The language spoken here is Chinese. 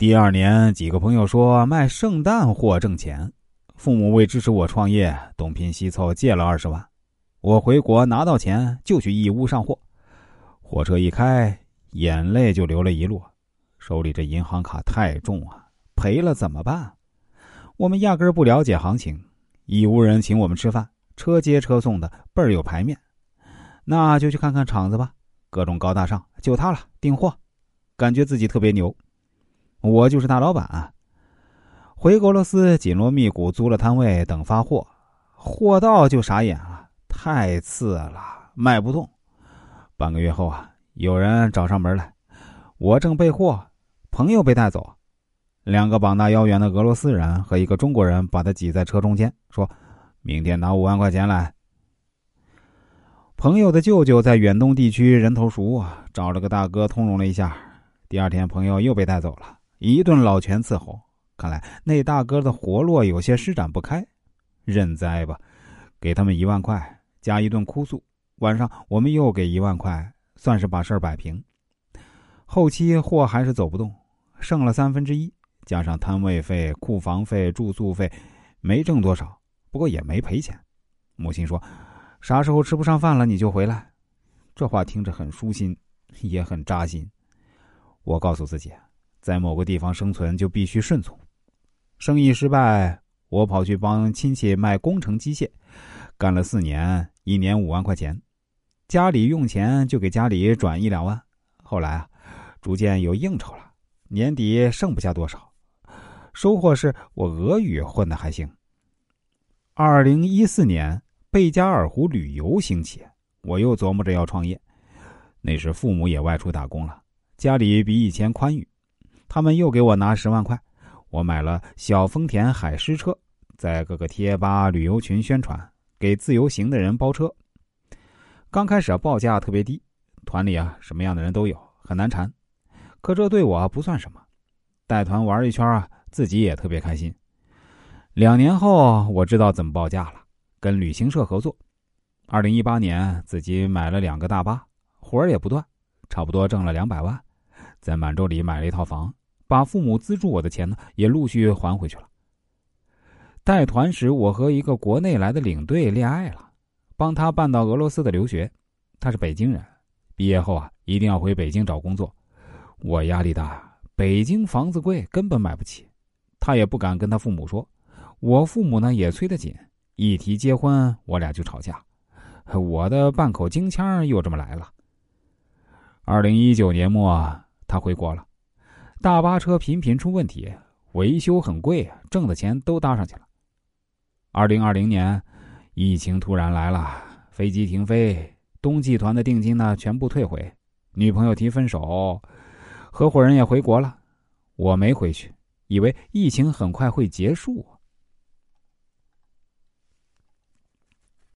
第二年，几个朋友说卖圣诞货挣钱，父母为支持我创业，东拼西凑借了二十万。我回国拿到钱就去义乌上货，火车一开，眼泪就流了一路。手里这银行卡太重啊，赔了怎么办？我们压根儿不了解行情，义乌人请我们吃饭，车接车送的，倍儿有排面。那就去看看厂子吧，各种高大上，就他了，订货，感觉自己特别牛。我就是大老板啊。回俄罗斯紧锣密鼓租了摊位等发货，货到就傻眼了，太次了，卖不动。半个月后啊，有人找上门来，我正备货，朋友被带走，两个膀大腰圆的俄罗斯人和一个中国人把他挤在车中间，说：“明天拿五万块钱来。”朋友的舅舅在远东地区人头熟啊，找了个大哥通融了一下。第二天，朋友又被带走了。一顿老拳伺候，看来那大哥的活络有些施展不开，认栽吧，给他们一万块加一顿哭诉。晚上我们又给一万块，算是把事儿摆平。后期货还是走不动，剩了三分之一，加上摊位费、库房费、住宿费，没挣多少，不过也没赔钱。母亲说：“啥时候吃不上饭了，你就回来。”这话听着很舒心，也很扎心。我告诉自己。在某个地方生存就必须顺从。生意失败，我跑去帮亲戚卖工程机械，干了四年，一年五万块钱。家里用钱就给家里转一两万。后来啊，逐渐有应酬了，年底剩不下多少。收获是我俄语混的还行。二零一四年，贝加尔湖旅游兴起，我又琢磨着要创业。那时父母也外出打工了，家里比以前宽裕。他们又给我拿十万块，我买了小丰田海狮车，在各个贴吧、旅游群宣传，给自由行的人包车。刚开始啊，报价特别低，团里啊什么样的人都有，很难缠。可这对我不算什么，带团玩一圈啊，自己也特别开心。两年后，我知道怎么报价了，跟旅行社合作。二零一八年，自己买了两个大巴，活儿也不断，差不多挣了两百万，在满洲里买了一套房。把父母资助我的钱呢，也陆续还回去了。带团时，我和一个国内来的领队恋爱了，帮他办到俄罗斯的留学。他是北京人，毕业后啊，一定要回北京找工作。我压力大，北京房子贵，根本买不起。他也不敢跟他父母说，我父母呢也催得紧，一提结婚，我俩就吵架。我的半口京腔又这么来了。二零一九年末，他回国了。大巴车频频出问题，维修很贵，挣的钱都搭上去了。二零二零年，疫情突然来了，飞机停飞，东季团的定金呢全部退回，女朋友提分手，合伙人也回国了，我没回去，以为疫情很快会结束。